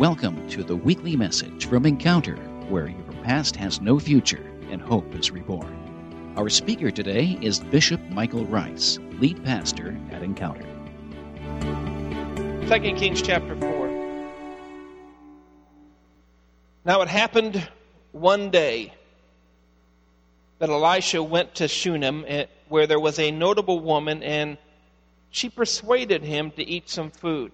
Welcome to the weekly message from Encounter, where your past has no future and hope is reborn. Our speaker today is Bishop Michael Rice, lead pastor at Encounter. 2 Kings chapter 4. Now it happened one day that Elisha went to Shunem, eh, where there was a notable woman, and she persuaded him to eat some food.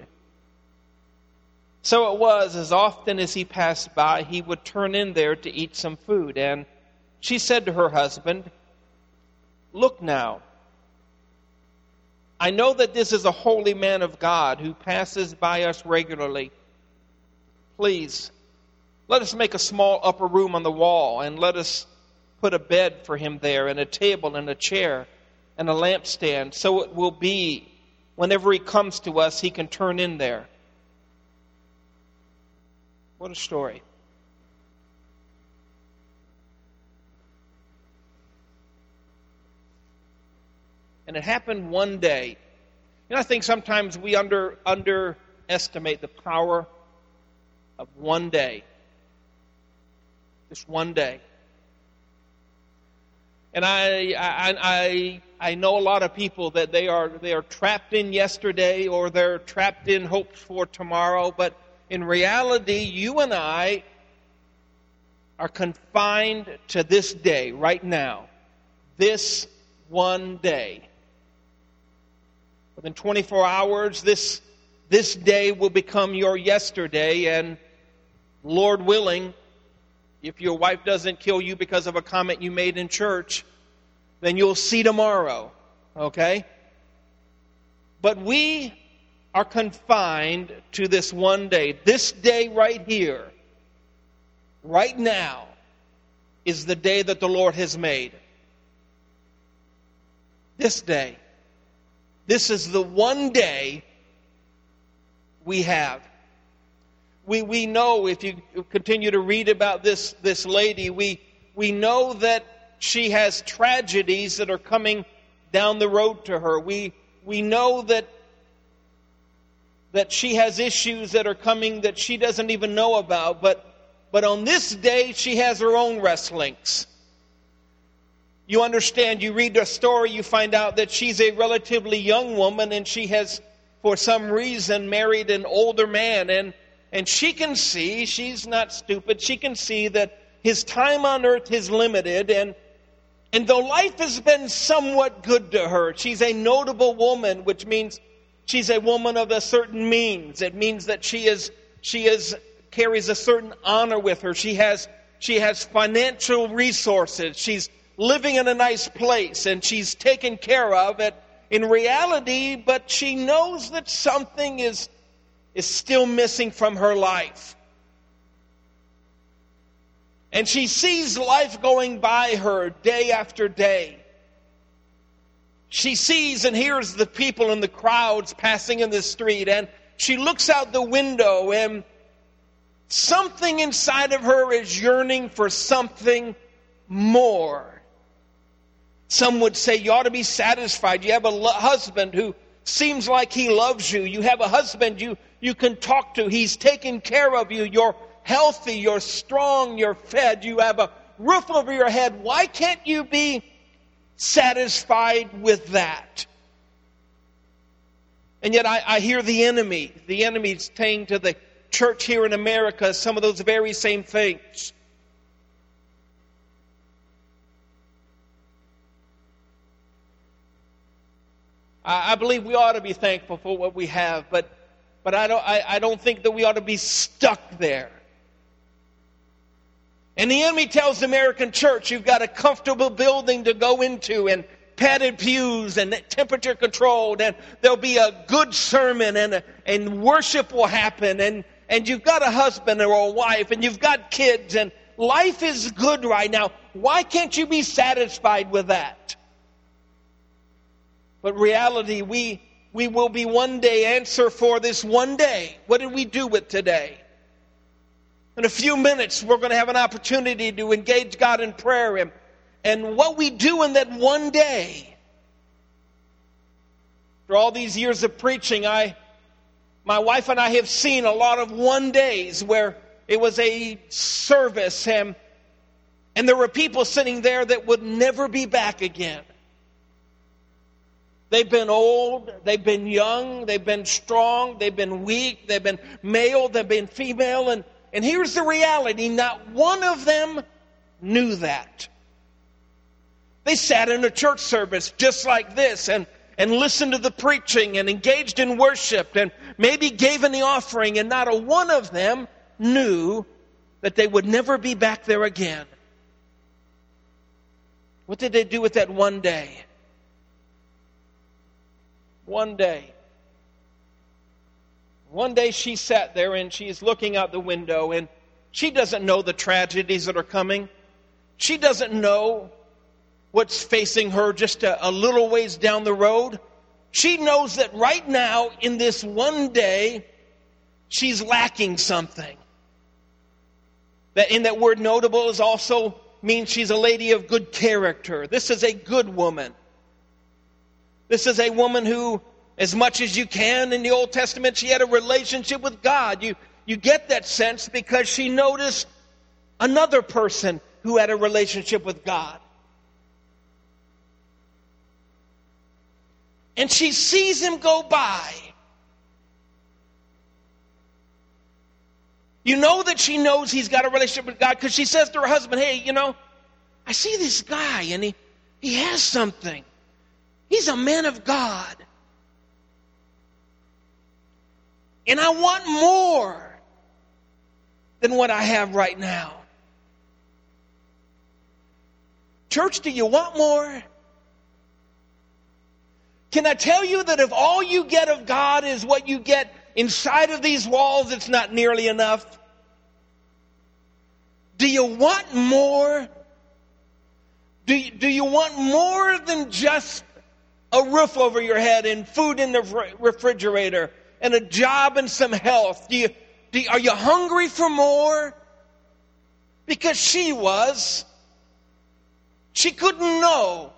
So it was, as often as he passed by, he would turn in there to eat some food. And she said to her husband, Look now, I know that this is a holy man of God who passes by us regularly. Please, let us make a small upper room on the wall, and let us put a bed for him there, and a table, and a chair, and a lampstand, so it will be whenever he comes to us, he can turn in there. What a story. And it happened one day. Know, I think sometimes we under, underestimate the power of one day. Just one day. And I, I, I, I know a lot of people that they are, they are trapped in yesterday or they're trapped in hopes for tomorrow, but in reality, you and I are confined to this day, right now. This one day. Within 24 hours, this, this day will become your yesterday, and Lord willing, if your wife doesn't kill you because of a comment you made in church, then you'll see tomorrow. Okay? But we are confined to this one day. This day right here, right now, is the day that the Lord has made. This day. This is the one day we have. We, we know, if you continue to read about this, this lady, we, we know that she has tragedies that are coming down the road to her. We, we know that that she has issues that are coming that she doesn't even know about, but, but on this day, she has her own wrestlings. You understand, you read the story, you find out that she's a relatively young woman and she has, for some reason, married an older man. And, and she can see, she's not stupid, she can see that his time on earth is limited. And, and though life has been somewhat good to her, she's a notable woman, which means She's a woman of a certain means. It means that she is, she is, carries a certain honor with her. She has, she has financial resources. She's living in a nice place and she's taken care of it in reality, but she knows that something is, is still missing from her life. And she sees life going by her day after day. She sees and hears the people in the crowds passing in the street, and she looks out the window, and something inside of her is yearning for something more. Some would say you ought to be satisfied. You have a husband who seems like he loves you. You have a husband you, you can talk to. He's taking care of you. You're healthy. You're strong. You're fed. You have a roof over your head. Why can't you be satisfied with that. And yet I, I, hear the enemy, the enemy saying to the church here in America some of those very same things. I, I believe we ought to be thankful for what we have, but, but I, don't, I, I don't think that we ought to be stuck there. And the enemy tells the American church you've got a comfortable building to go into and padded pews and temperature controlled and there'll be a good sermon and, and worship will happen and, and you've got a husband or a wife and you've got kids and life is good right now. Why can't you be satisfied with that? But reality, we, we will be one day answer for this one day. What did we do with today? In a few minutes, we're going to have an opportunity to engage God in prayer. And, and what we do in that one day, after all these years of preaching, I My wife and I have seen a lot of one days where it was a service and, and there were people sitting there that would never be back again. They've been old, they've been young, they've been strong, they've been weak, they've been male, they've been female, and, and here's the reality not one of them knew that. They sat in a church service just like this and, and listened to the preaching and engaged in worship and maybe gave the offering, and not a one of them knew that they would never be back there again. What did they do with that one day? One day. One day she sat there and she's looking out the window and she doesn't know the tragedies that are coming. She doesn't know what's facing her just a, a, little ways down the road. She knows that right now, in this one day, she's lacking something. That in that word notable is also means she's a lady of good character. This is a good woman. This is a woman who, as much as you can in the Old Testament, she had a relationship with God. You, you get that sense because she noticed another person who had a relationship with God. And she sees him go by. You know that she knows he's got a relationship with God because she says to her husband, Hey, you know, I see this guy and he, he has something. He's a man of God. And I want more than what I have right now. Church, do you want more? Can I tell you that if all you get of God is what you get inside of these walls, it's not nearly enough? Do you want more? Do you, do you want more than just a roof over your head and food in the refrigerator and a job and some health? Do you, do you, are you hungry for more? Because she was. She couldn't know.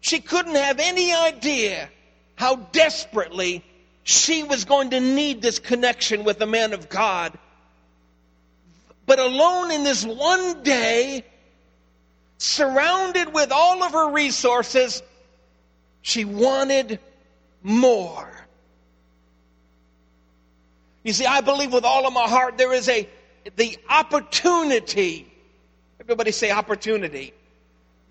She couldn't have any idea how desperately she was going to need this connection with the man of God. But alone in this one day, surrounded with all of her resources, she wanted more. You see, I believe with all of my heart there is a the opportunity. Everybody say opportunity.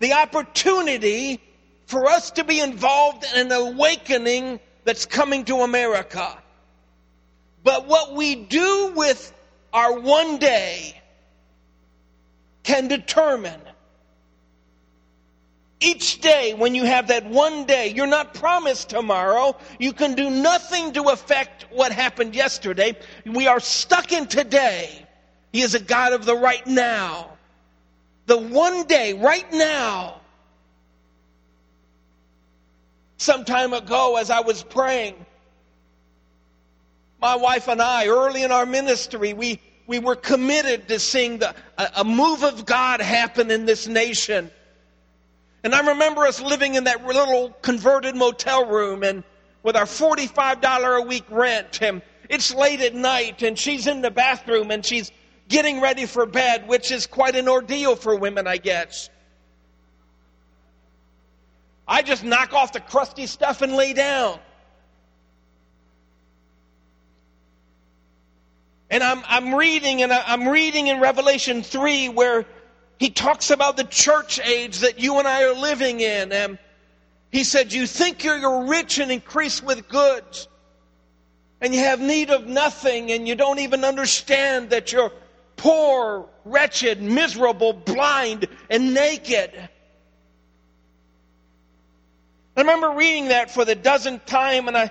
The opportunity for us to be involved in an awakening that's coming to America. But what we do with our one day can determine each day, when you have that one day, you're not promised tomorrow. You can do nothing to affect what happened yesterday. We are stuck in today. He is a God of the right now. The one day, right now. Some time ago, as I was praying, my wife and I, early in our ministry, we, we were committed to seeing the, a, a move of God happen in this nation. And I remember us living in that little converted motel room and with our $45 a week rent. And it's late at night and she's in the bathroom and she's getting ready for bed, which is quite an ordeal for women, I guess. I just knock off the crusty stuff and lay down. And I'm, I'm reading and I'm reading in Revelation 3 where he talks about the church age that you and I are living in. And he said, You think you're rich and increased with goods, and you have need of nothing, and you don't even understand that you're poor, wretched, miserable, blind, and naked. I remember reading that for the dozenth time, and I,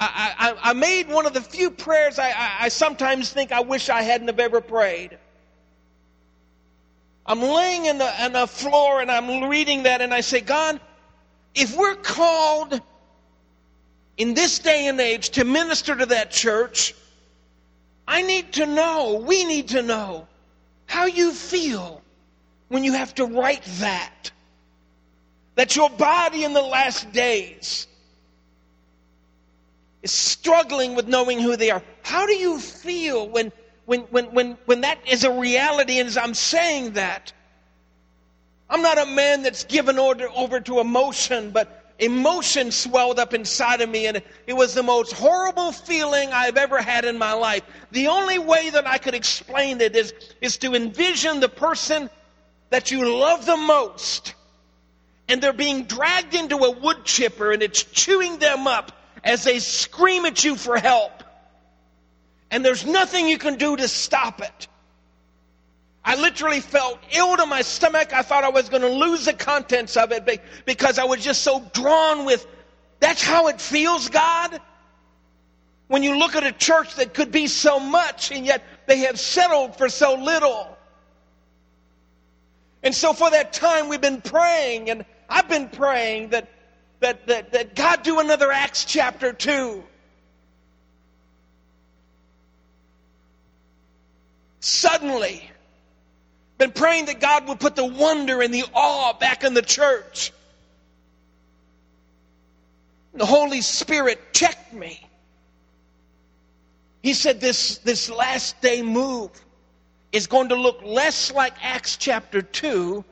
I, I, I made one of the few prayers I, I, I sometimes think I wish I hadn't have ever prayed. I'm laying in the, on the floor and I'm reading that and I say, God, if we're called in this day and age to minister to that church, I need to know, we need to know how you feel when you have to write that. That your body in the last days is struggling with knowing who they are. How do you feel when, when, when, when, when that is a reality and as I'm saying that? I'm not a man that's given order, over to emotion, but emotion swelled up inside of me, and it was the most horrible feeling I've ever had in my life. The only way that I could explain it is, is to envision the person that you love the most, and they're being dragged into a wood chipper, and it's chewing them up as they scream at you for help. And there's nothing you can do to stop it. I literally felt ill to my stomach. I thought I was going to lose the contents of it because I was just so drawn with that's how it feels, God. When you look at a church that could be so much and yet they have settled for so little. And so for that time we've been praying and I've been praying that that, that, that God do another Acts chapter 2. Suddenly, been praying that God would put the wonder and the awe back in the church. The Holy Spirit checked me. He said this, this last day move is going to look less like Acts chapter 2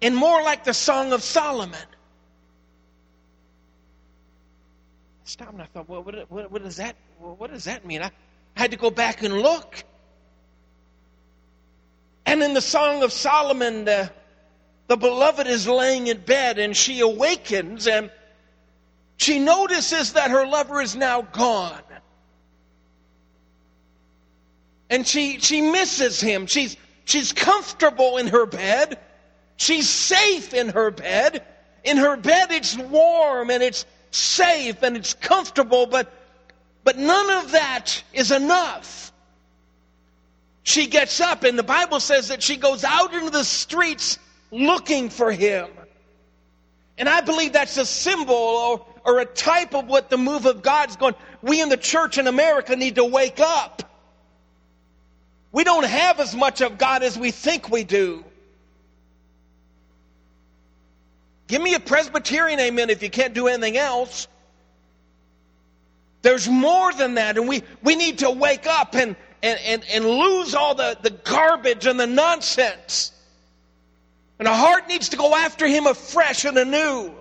and more like the Song of Solomon. I stopped and I thought, well, what, what, what does that, what does that mean? I, I had to go back and look. And in the Song of Solomon, the, the beloved is laying in bed and she awakens and she notices that her lover is now gone. And she, she misses him. She's, she's comfortable in her bed. She's safe in her bed. In her bed, it's warm and it's safe and it's comfortable, but, but none of that is enough she gets up, and the Bible says that she goes out into the streets looking for him. And I believe that's a symbol or, or a type of what the move of God's going. We in the church in America need to wake up. We don't have as much of God as we think we do. Give me a Presbyterian amen if you can't do anything else. There's more than that, and we, we need to wake up and, and, and, and lose all the, the garbage and the nonsense. And our heart needs to go after Him afresh and anew.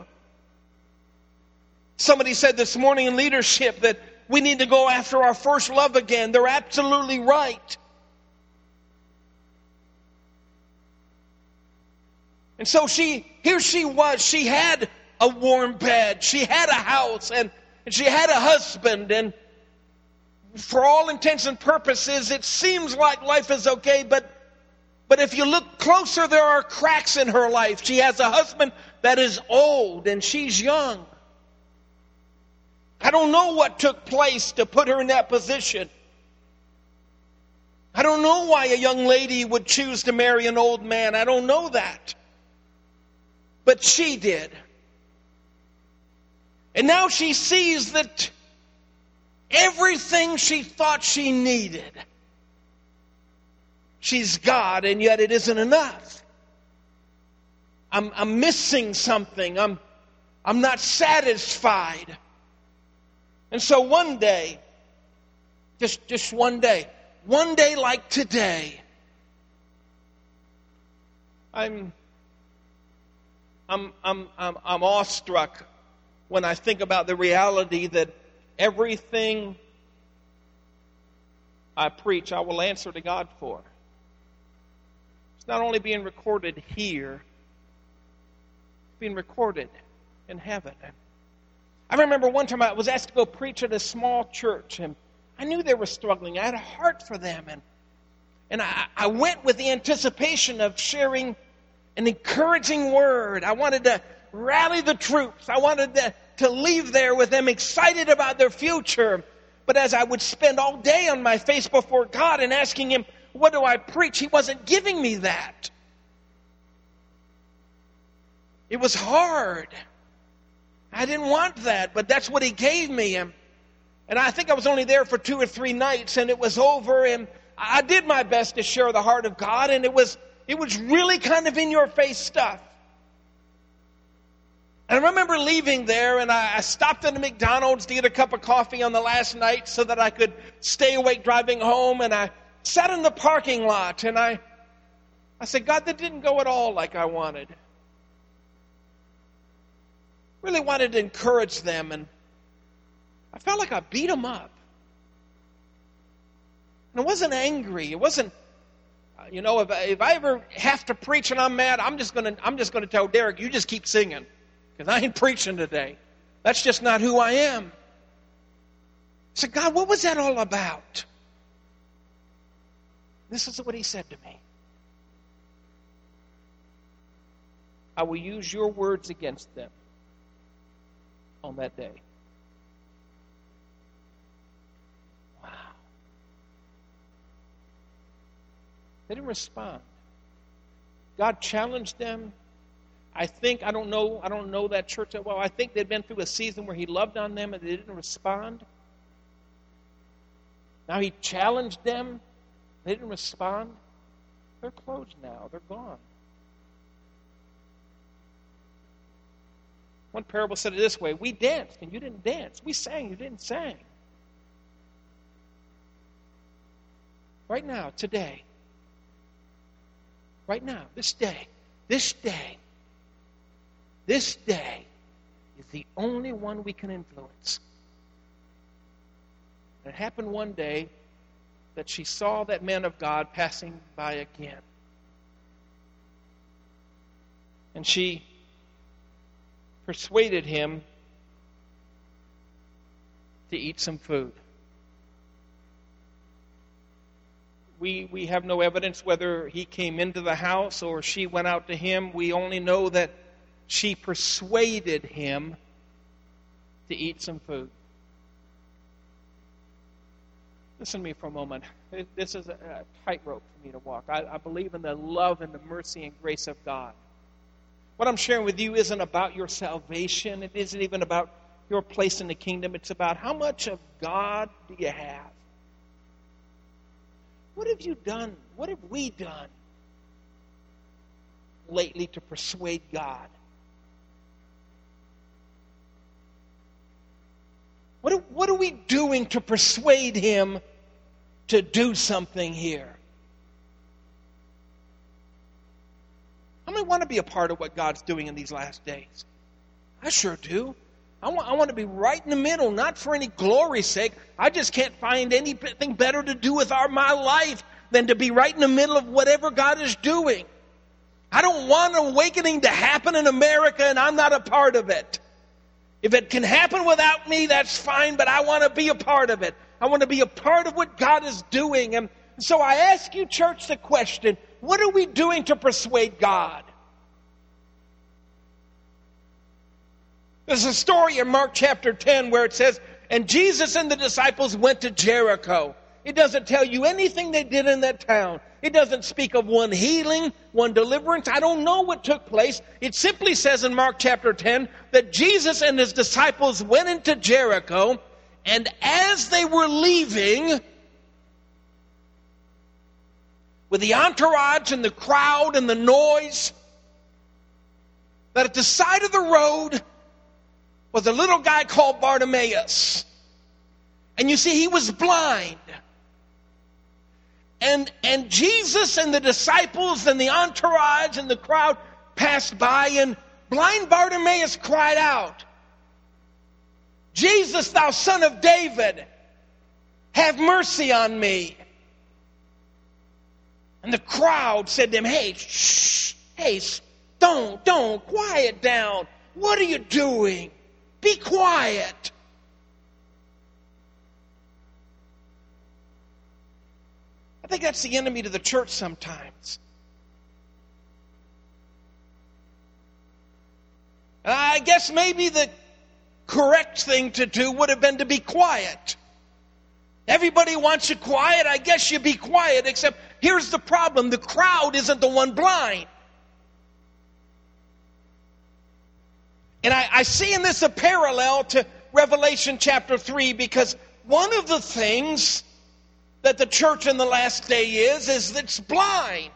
Somebody said this morning in leadership that we need to go after our first love again. They're absolutely right. And so she, here she was. She had a warm bed. She had a house and, and she had a husband and for all intents and purposes, it seems like life is okay, but, but if you look closer, there are cracks in her life. She has a husband that is old and she's young. I don't know what took place to put her in that position. I don't know why a young lady would choose to marry an old man. I don't know that. But she did. And now she sees that everything she thought she needed. She's God, and yet it isn't enough. I'm, I'm missing something. I'm, I'm not satisfied. And so one day, just, just one day, one day like today, I'm, I'm, I'm, I'm, I'm awestruck when I think about the reality that Everything I preach, I will answer to God for. It's not only being recorded here, it's being recorded in heaven. I remember one time I was asked to go preach at a small church, and I knew they were struggling. I had a heart for them, and and I, I went with the anticipation of sharing an encouraging word. I wanted to rally the troops. I wanted to to leave there with them excited about their future. But as I would spend all day on my face before God and asking Him, What do I preach? He wasn't giving me that. It was hard. I didn't want that, but that's what He gave me. And, and I think I was only there for two or three nights, and it was over. And I did my best to share the heart of God, and it was, it was really kind of in your face stuff. And I remember leaving there, and I, stopped at a McDonald's to get a cup of coffee on the last night so that I could stay awake driving home. And I sat in the parking lot, and I, I said, God, that didn't go at all like I wanted. Really wanted to encourage them, and I felt like I beat them up. And I wasn't angry. It wasn't, you know, if, if I ever have to preach and I'm mad, I'm just going to I'm just going to tell Derek, you just keep singing because I ain't preaching today. That's just not who I am. Said, God, what was that all about? This is what he said to me. I will use your words against them on that day. Wow. They didn't respond. God challenged them I think I don't know I don't know that church that well. I think they'd been through a season where he loved on them and they didn't respond. Now he challenged them. They didn't respond. They're closed now. They're gone. One parable said it this way We danced and you didn't dance. We sang, you didn't sing. Right now, today, right now, this day, this day, this day is the only one we can influence. It happened one day that she saw that man of God passing by again. And she persuaded him to eat some food. We, we have no evidence whether he came into the house or she went out to him. We only know that she persuaded him to eat some food. Listen to me for a moment. This is a tightrope for me to walk. I, I believe in the love and the mercy and grace of God. What I'm sharing with you isn't about your salvation, it isn't even about your place in the kingdom. It's about how much of God do you have? What have you done? What have we done lately to persuade God? What are, what are we doing to persuade him to do something here? How many want to be a part of what God's doing in these last days? I sure do. I want, I want to be right in the middle, not for any glory's sake. I just can't find anything better to do with our, my life than to be right in the middle of whatever God is doing. I don't want an awakening to happen in America and I'm not a part of it. If it can happen without me, that's fine, but I want to be a part of it. I want to be a part of what God is doing. And so I ask you, church, the question what are we doing to persuade God? There's a story in Mark chapter 10 where it says, And Jesus and the disciples went to Jericho. It doesn't tell you anything they did in that town. It doesn't speak of one healing, one deliverance. I don't know what took place. It simply says in Mark chapter 10 that Jesus and his disciples went into Jericho, and as they were leaving, with the entourage and the crowd and the noise, that at the side of the road was a little guy called Bartimaeus. And you see, he was blind. And, and Jesus and the disciples and the entourage and the crowd passed by, and blind Bartimaeus cried out, Jesus, thou son of David, have mercy on me. And the crowd said to him, Hey, shh, hey, don't, don't, quiet down. What are you doing? Be quiet. Think that's the enemy to the church sometimes. And I guess maybe the correct thing to do would have been to be quiet. Everybody wants you quiet. I guess you be quiet, except here's the problem the crowd isn't the one blind. And I, I see in this a parallel to Revelation chapter 3 because one of the things that the church in the last day is, is it's blind.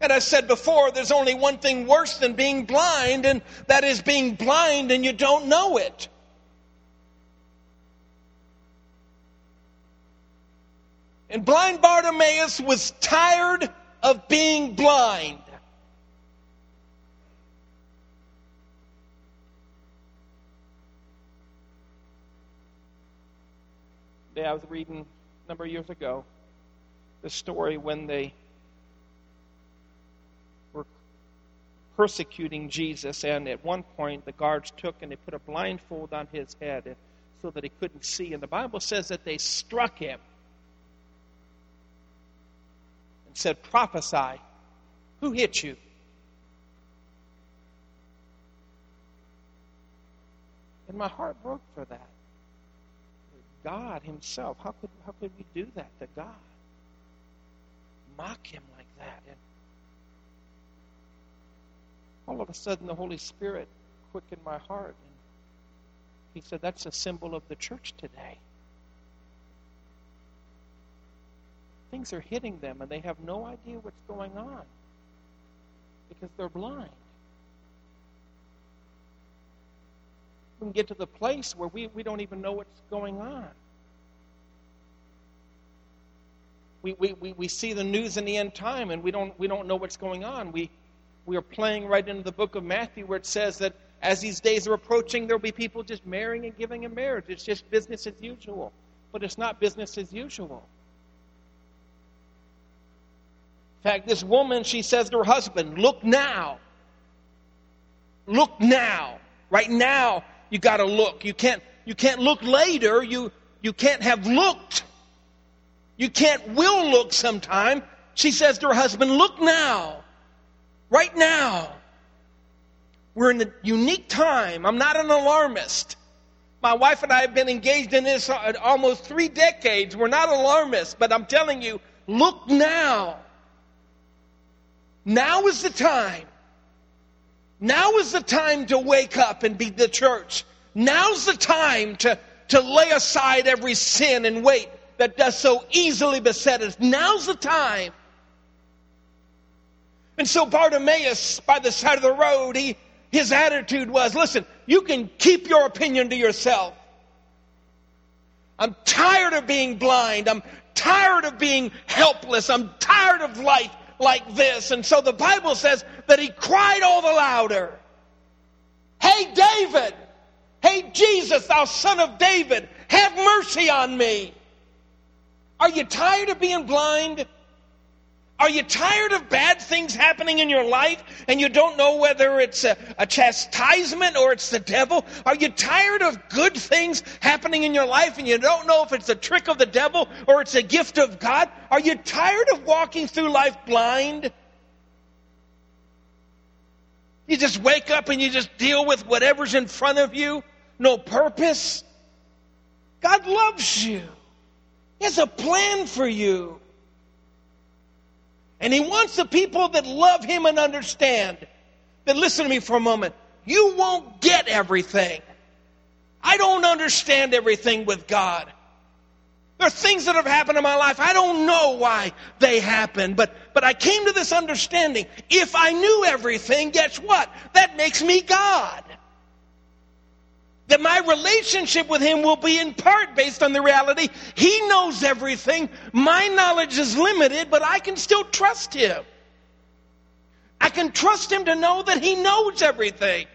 And I said before, there's only one thing worse than being blind, and that is being blind and you don't know it. And blind Bartimaeus was tired of being blind. Yeah, I was reading a number of years ago the story when they were persecuting Jesus, and at one point the guards took and they put a blindfold on his head so that he couldn't see. And the Bible says that they struck him and said, Prophesy. Who hit you? And my heart broke for that. God Himself. How could, how could we do that to God? Mock Him like that. And all of a sudden, the Holy Spirit quickened my heart. And He said, That's a symbol of the church today. Things are hitting them, and they have no idea what's going on because they're blind. We can get to the place where we, we don't even know what's going on. We, we, we, we see the news in the end time and we don't, we don't know what's going on. We, we are playing right into the book of Matthew where it says that as these days are approaching, there will be people just marrying and giving in marriage. It's just business as usual. But it's not business as usual. In fact, this woman, she says to her husband, Look now. Look now. Right now, you got to look. You can't, you can't look later. You, you can't have looked. You can't will look sometime. She says to her husband, Look now. Right now. We're in a unique time. I'm not an alarmist. My wife and I have been engaged in this uh, almost three decades. We're not alarmists, but I'm telling you, look now. Now is the time now is the time to wake up and be the church. Now's the time to, to lay aside every sin and weight that does so easily beset us. Now's the time. And so Bartimaeus, by the side of the road, he, his attitude was listen, you can keep your opinion to yourself. I'm tired of being blind. I'm tired of being helpless. I'm tired of life like this. And so the Bible says that he cried all the louder. Hey, David! Hey, Jesus, thou son of David, have mercy on me. Are you tired of being blind? Are you tired of bad things happening in your life and you don't know whether it's a, a, chastisement or it's the devil? Are you tired of good things happening in your life and you don't know if it's a trick of the devil or it's a gift of God? Are you tired of walking through life blind? You just wake up and you just deal with whatever's in front of you, no purpose. God loves you. He has a plan for you. And he wants the people that love him and understand that listen to me for a moment. You won't get everything. I don't understand everything with God. There are things that have happened in my life. I don't know why they happened, but, but I came to this understanding. If I knew everything, guess what? That makes me God that my relationship with Him will be in part based on the reality He knows everything. My knowledge is limited, but I can still trust Him. I can trust Him to know that He knows everything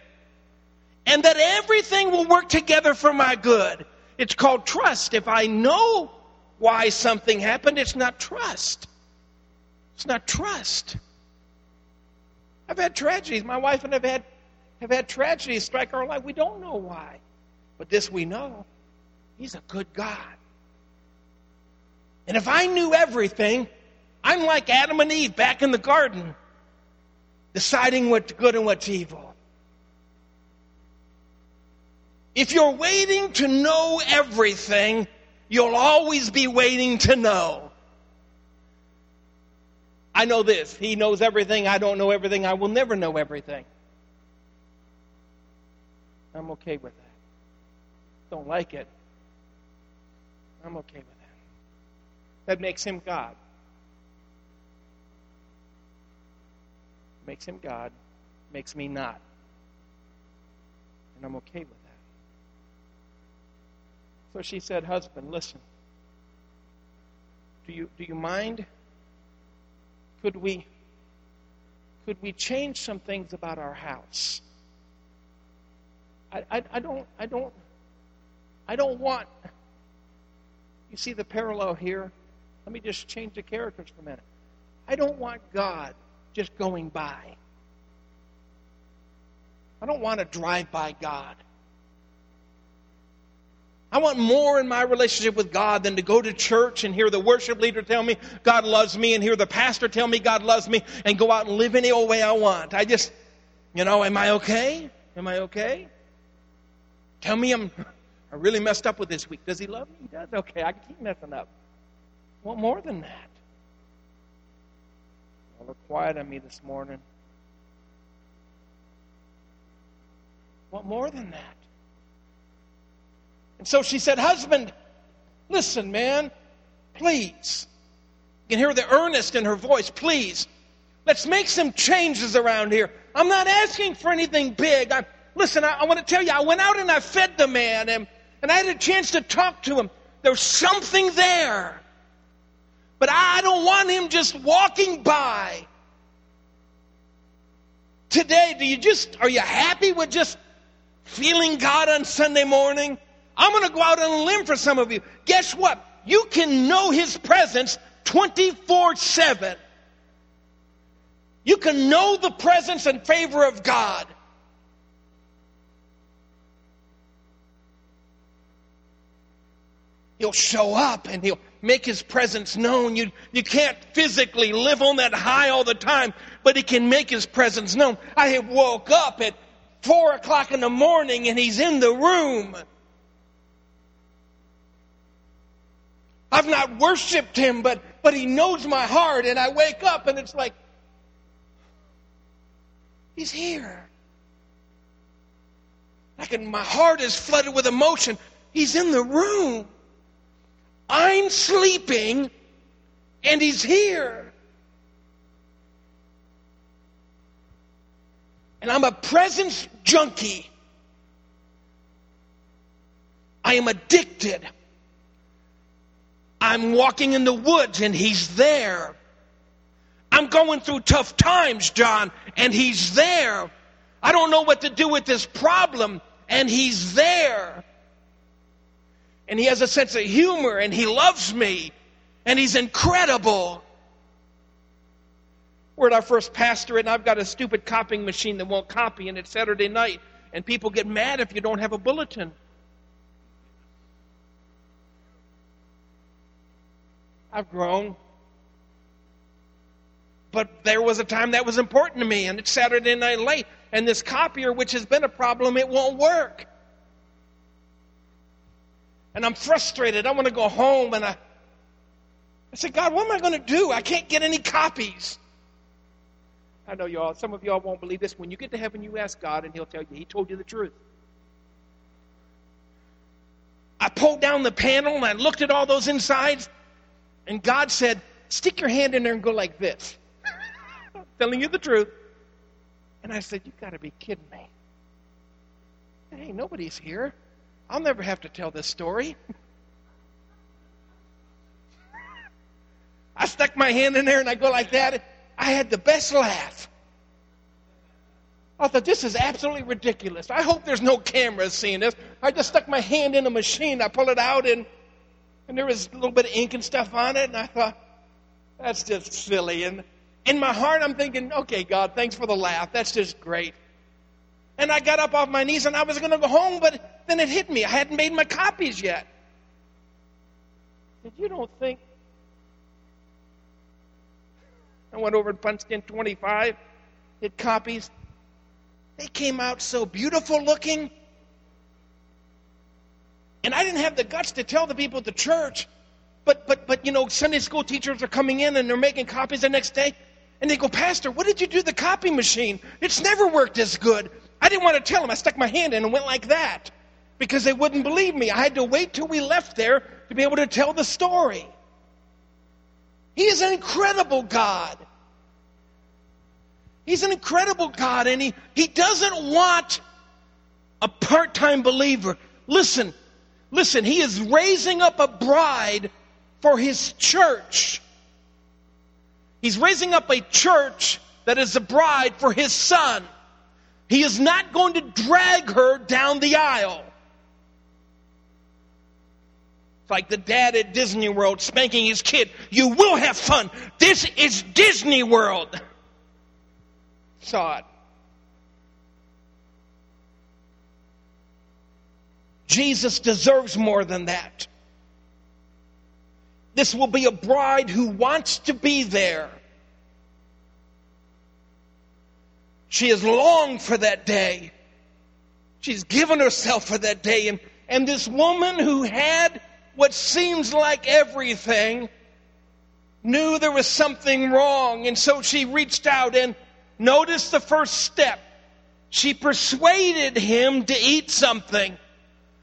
and that everything will work together for my good. It's called trust. If I know why something happened, it's not trust. It's not trust. I've had tragedies. My wife and I have had, have had tragedies strike our life. We don't know why. But this we know He's a good God. And if I knew everything, I'm like Adam and Eve back in the garden, deciding what's good and what's evil. If you're waiting to know everything, you'll always be waiting to know. I know this. He knows everything. I don't know everything. I will never know everything. I'm okay with that don't like it, I'm okay with that. That makes him God. makes him God, makes me not. And I'm okay with that. So she said, Husband, listen. Do you, do you mind? Could we, could we change some things about our house? I, I, I don't I don't I don't want you see the parallel here? Let me just change the characters for a minute. I don't want God just going by. I don't want to drive by God. I want more in my relationship with God than to go to church and hear the worship leader tell me God loves me and hear the pastor tell me God loves me and go out and live any old way I want. I just, you know, am I okay? Am I okay? Tell me I'm I really messed up with this week. Does he love me? He does. Okay, I can keep messing up. Want more than that. Well, look quiet on me this morning. What more than that. And so she said, Husband, listen, man, please. You can hear the earnest in her voice. Please, let's make some changes around here. I'm not asking for anything big. I, listen, I, I want to tell you, I went out and I fed the man, and, and I had a chance to talk to him. There's something there. But I don't want him just walking by. Today, do you just, are you happy with just feeling God on Sunday morning? I'm going to go out on a limb for some of you. Guess what? You can know His presence 24 7. You can know the presence and favor of God. He'll show up and he'll make his presence known. You, you can't physically live on that high all the time, but he can make his presence known. I have woke up at four o'clock in the morning and he's in the room. I've not worshiped him, but, but he knows my heart, and I wake up and it's like, he's here. Like my heart is flooded with emotion. He's in the room. I'm sleeping, and he's here. And I'm a presence junkie. I am addicted. I'm walking in the woods and he's there. I'm going through tough times, John, and he's there. I don't know what to do with this problem, and he's there. And he has a sense of humor, and he loves me, and he's incredible. We're at our first pastorate, and I've got a stupid copying machine that won't copy, and it's Saturday night, and people get mad if you don't have a bulletin. I've grown. But there was a time that was important to me, and it's Saturday night late, and this copier, which has been a problem, it won't work. And I'm frustrated. I want to go home, and I, I said, God, what am I going to do? I can't get any copies. I know y'all, some of y'all won't believe this. When you get to heaven, you ask God, and He'll tell you, He told you the truth. I pulled down the panel and I looked at all those insides, and God said, Stick your hand in there and go like this. Telling you the truth. And I said, You've got to be kidding me. Hey, nobody's here. I'll never have to tell this story. I stuck my hand in there and I go like that. I had the best laugh. I thought, this is absolutely ridiculous. I hope there's no cameras seeing this. I just stuck my hand in a machine. I pull it out and and there was a little bit of ink and stuff on it, and I thought, that's just silly. And in my heart, I'm thinking, okay, God, thanks for the laugh. That's just great. And I got up off my knees and I was going to go home, but then it hit me. I hadn't made my copies yet. Did you don't think? I went over and punched in 25, hit copies. They came out so beautiful looking. And I didn't have the guts to tell the people at the church. But, but, but, you know, Sunday school teachers are coming in and they're making copies the next day. And they go, Pastor, what did you do to the copy machine? It's never worked as good. I didn't want to tell them. I stuck my hand in and went like that because they wouldn't believe me. I had to wait till we left there to be able to tell the story. He is an incredible God. He's an incredible God, and He, he doesn't want a part time believer. Listen, listen, He is raising up a bride for His church. He's raising up a church that is a bride for His Son. He is not going to drag her down the aisle. It's like the dad at Disney World spanking his kid. You will have fun. This is Disney World. Saw it. Jesus deserves more than that. This will be a bride who wants to be there. She has longed for that day. She's given herself for that day. And, and this woman who had what seems like everything knew there was something wrong. And so she reached out and noticed the first step. She persuaded him to eat something.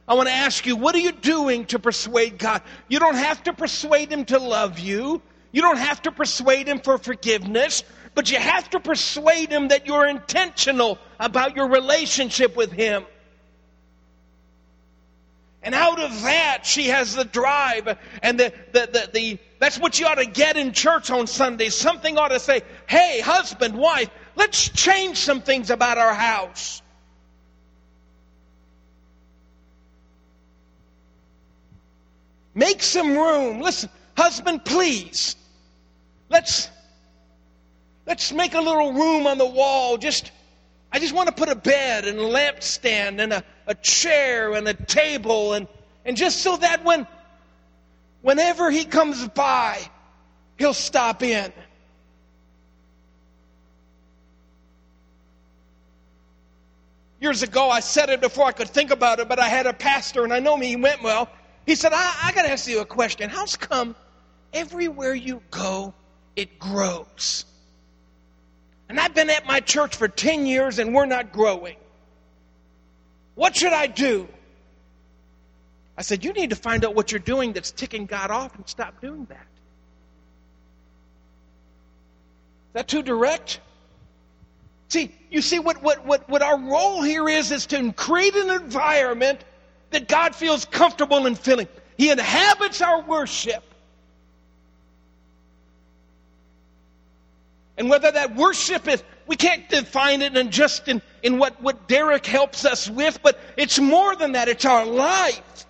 I want to ask you, what are you doing to persuade God? You don't have to persuade Him to love you. You don't have to persuade Him for forgiveness, but you have to persuade Him that you're intentional about your relationship with Him. And out of that, she has the drive and the, the, the, the, that's what you ought to get in church on Sunday. Something ought to say, hey, husband, wife, let's change some things about our house. Make some room. Listen, husband, please. Let's let's make a little room on the wall. Just I just want to put a bed and a lampstand and a, a chair and a table and, and just so that when whenever he comes by, he'll stop in. Years ago, I said it before I could think about it, but I had a pastor, and I know me, he went well. He said, I, I got to ask you a question. How's come everywhere you go, it grows? And I've been at my church for 10 years and we're not growing. What should I do? I said, You need to find out what you're doing that's ticking God off and stop doing that. Is that too direct? See, you see what, what, what, what our role here is is to create an environment that God feels comfortable in filling. He inhabits our worship. And whether that worship is, we can't define it in just in, in what, what Derek helps us with, but it's more than that. It's our life.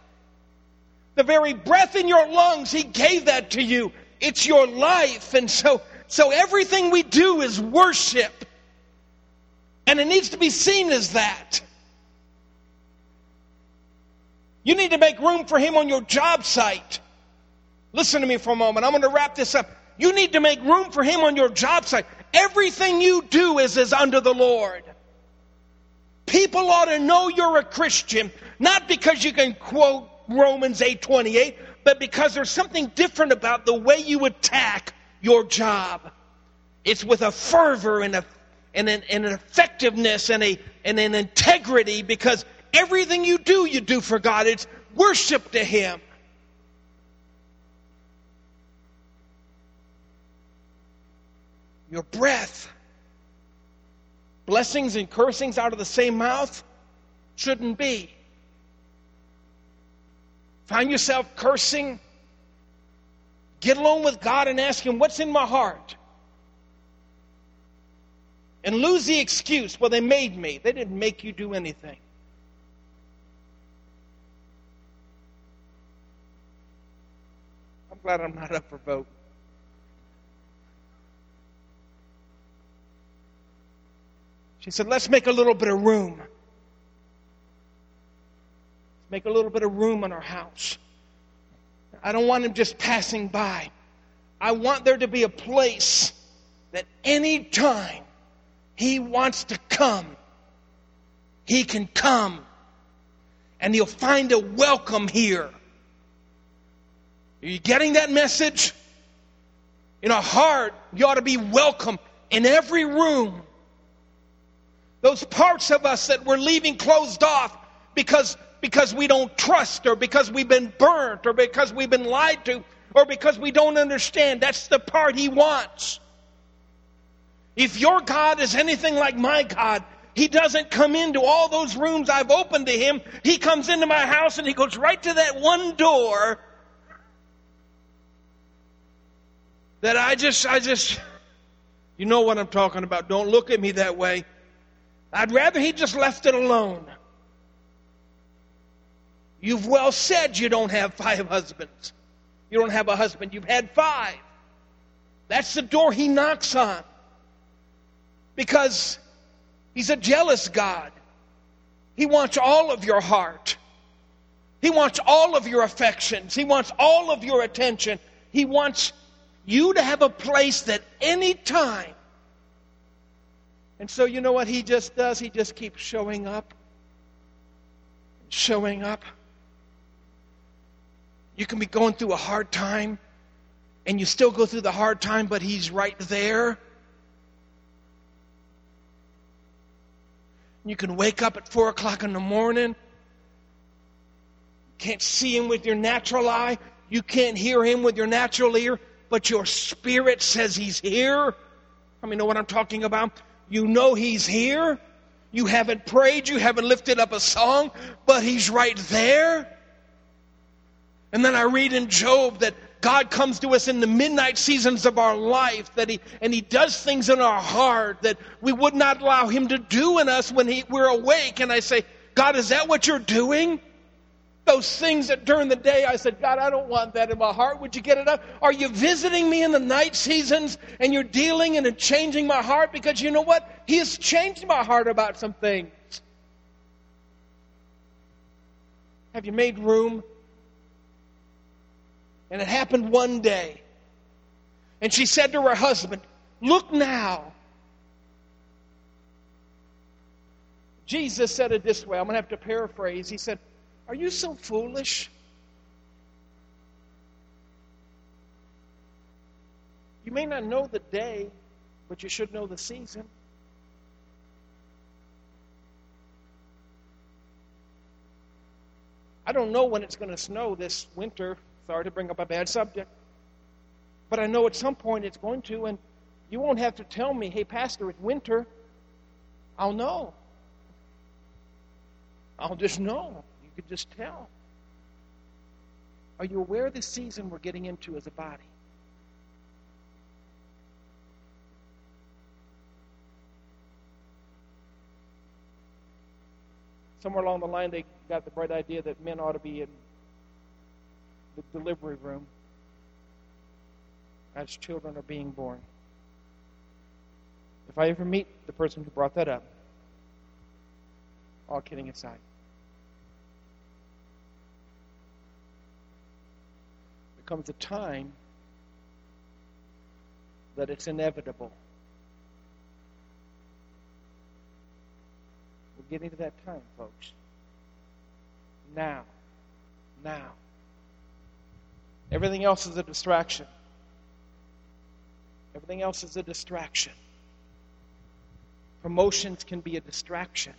The very breath in your lungs, He gave that to you. It's your life. And so, so everything we do is worship. And it needs to be seen as that. You need to make room for him on your job site. Listen to me for a moment. I'm going to wrap this up. You need to make room for him on your job site. Everything you do is, is under the Lord. People ought to know you're a Christian, not because you can quote Romans 8:28, but because there's something different about the way you attack your job. It's with a fervor and, a, and, an, and an effectiveness and, a, and an integrity because Everything you do, you do for God. It's worship to Him. Your breath, blessings and cursings out of the same mouth, shouldn't be. Find yourself cursing, get alone with God and ask Him, What's in my heart? And lose the excuse, Well, they made me. They didn't make you do anything. I'm glad I'm not up for vote. She said, let's make a little bit of room. Let's Make a little bit of room in our house. I don't want him just passing by. I want there to be a place that any time he wants to come, he can come. And he'll find a welcome here. Are you getting that message? In our heart, you ought to be welcome in every room. Those parts of us that we're leaving closed off because, because we don't trust or because we've been burnt or because we've been lied to or because we don't understand. That's the part he wants. If your God is anything like my God, he doesn't come into all those rooms I've opened to him. He comes into my house and he goes right to that one door that I just, I just, you know what I'm talking about. Don't look at me that way. I'd rather he just left it alone. You've well said you don't have five husbands. You don't have a husband, you've had five. That's the door he knocks on. Because he's a jealous God. He wants all of your heart. He wants all of your affections. He wants all of your attention. He wants you to have a place that any time. And so, you know what he just does? He just keeps showing up, showing up. You can be going through a hard time, and you still go through the hard time, but he's right there. You can wake up at 4 o'clock in the morning. Can't see him with your natural eye. You can't hear him with your natural ear, but your spirit says he's here. I mean, know what I'm talking about? You know he's here. You haven't prayed, you haven't lifted up a song, but he's right there. And then I read in Job that God comes to us in the midnight seasons of our life that he, and He does things in our heart that we would not allow Him to do in us when he, we're awake. And I say, God, is that what you're doing? Those things that during the day I said, God, I don't want that in my heart. Would you get it up? Are you visiting me in the night seasons and you're dealing and changing my heart? Because you know what? He has changed my heart about some things. Have you made room and it happened one day. And she said to her husband, Look now. Jesus said it this way. I'm going to have to paraphrase. He said, Are you so foolish? You may not know the day, but you should know the season. I don't know when it's going to snow this winter. Sorry to bring up a bad subject. But I know at some point it's going to, and you won't have to tell me, hey, Pastor, it's winter. I'll know. I'll just know. Could just tell. Are you aware of the season we're getting into as a body? Somewhere along the line, they got the bright idea that men ought to be in the delivery room as children are being born. If I ever meet the person who brought that up, all kidding aside, comes a time that it's inevitable. We're getting to that time, folks. Now. Now. Everything else is a distraction. Everything else is a distraction. Promotions can be a distraction.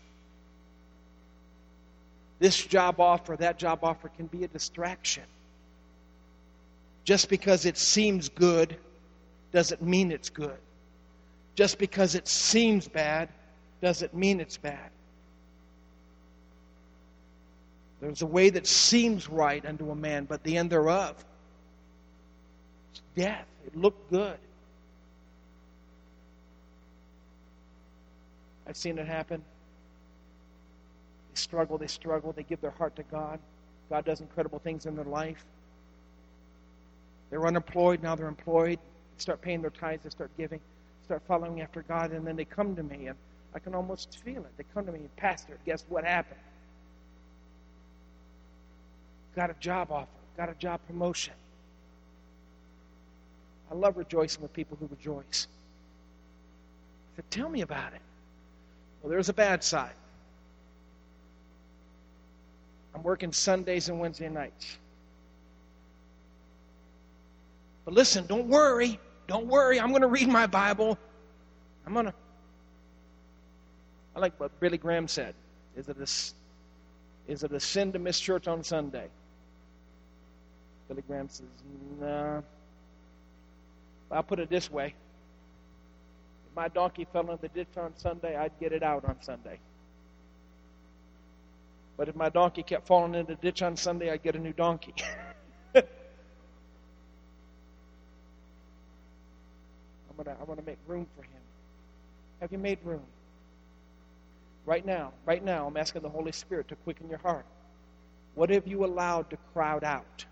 This job offer, that job offer can be a distraction. Just because it seems good doesn't mean it's good. Just because it seems bad doesn't mean it's bad. There's a way that seems right unto a man, but the end thereof is death. It looked good. I've seen it happen. They struggle, they struggle, they give their heart to God. God does incredible things in their life. They're unemployed, now they're employed. Start paying their tithes, they start giving, start following after God, and then they come to me, and I can almost feel it. They come to me, Pastor, guess what happened? Got a job offer, got a job promotion. I love rejoicing with people who rejoice. I said, Tell me about it. Well, there's a bad side. I'm working Sundays and Wednesday nights. But listen, don't worry. Don't worry. I'm going to read my Bible. I'm going to. I like what Billy Graham said. Is it, a, is it a sin to miss church on Sunday? Billy Graham says, no. I'll put it this way If my donkey fell in the ditch on Sunday, I'd get it out on Sunday. But if my donkey kept falling in the ditch on Sunday, I'd get a new donkey. I'm gonna, I want to make room for him. Have you made room? Right now, right now, I'm asking the Holy Spirit to quicken your heart. What have you allowed to crowd out?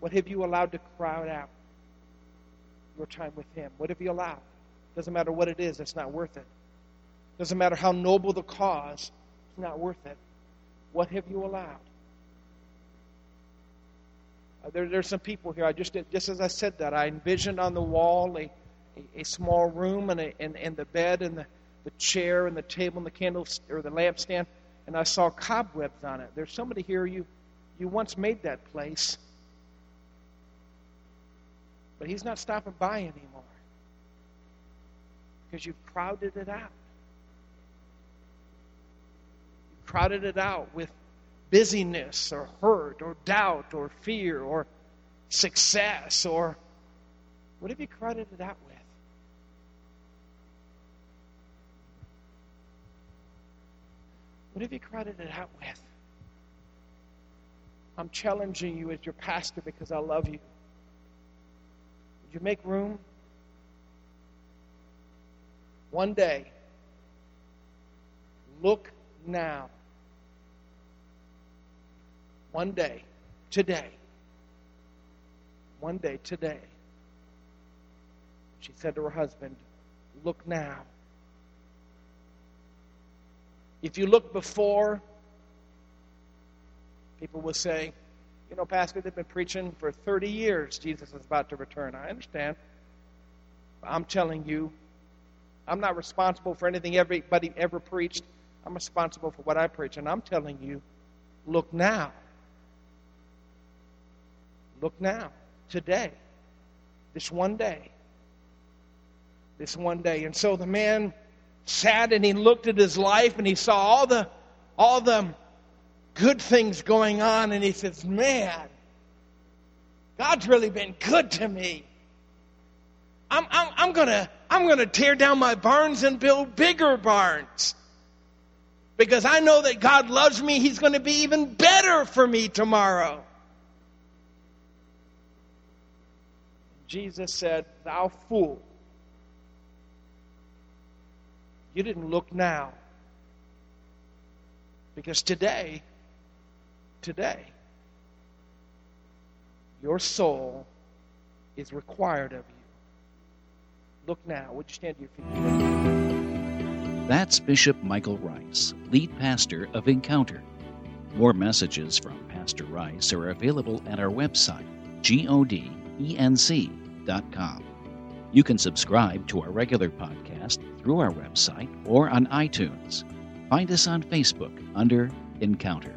What have you allowed to crowd out your time with Him? What have you allowed? Doesn't matter what it is, it's not worth it. Doesn't matter how noble the cause, it's not worth it. What have you allowed? Uh, there, there's some people here. I just just as I said that, I envisioned on the wall a, a, small room and, a, and, and the bed and the, the chair and the table and the candles or the lampstand, and I saw cobwebs on it. There's somebody here you you once made that place, but he's not stopping by anymore because you've crowded it out You crowded it out with busyness or hurt or doubt or fear or success or what have you crowded it out with? What have you crowded it out with? I'm challenging you as your pastor because I love you. Would you make room? One day, look now. One day, today, one day, today, she said to her husband, Look now. If you look before, people will say, You know, Pastor, they've been preaching for 30 years Jesus is about to return. I understand. I'm telling you, I'm not responsible for anything everybody ever preached. I'm responsible for what I preach. And I'm telling you, look now. Look now, today, this one day. This one day. And so the man sat and he looked at his life and he saw all the all the good things going on and he says, Man, God's really been good to me. I'm, I'm, I'm gonna I'm gonna tear down my barns and build bigger barns. Because I know that God loves me, He's to be even better for me tomorrow. Jesus said, Thou fool, you didn't look now. Because today, today, your soul is required of you. Look now. Would you stand to your feet? That's Bishop Michael Rice, lead pastor of Encounter. More messages from Pastor Rice are available at our website, godenc.com. You can subscribe to our regular podcast through our website or on iTunes. Find us on Facebook under Encounter.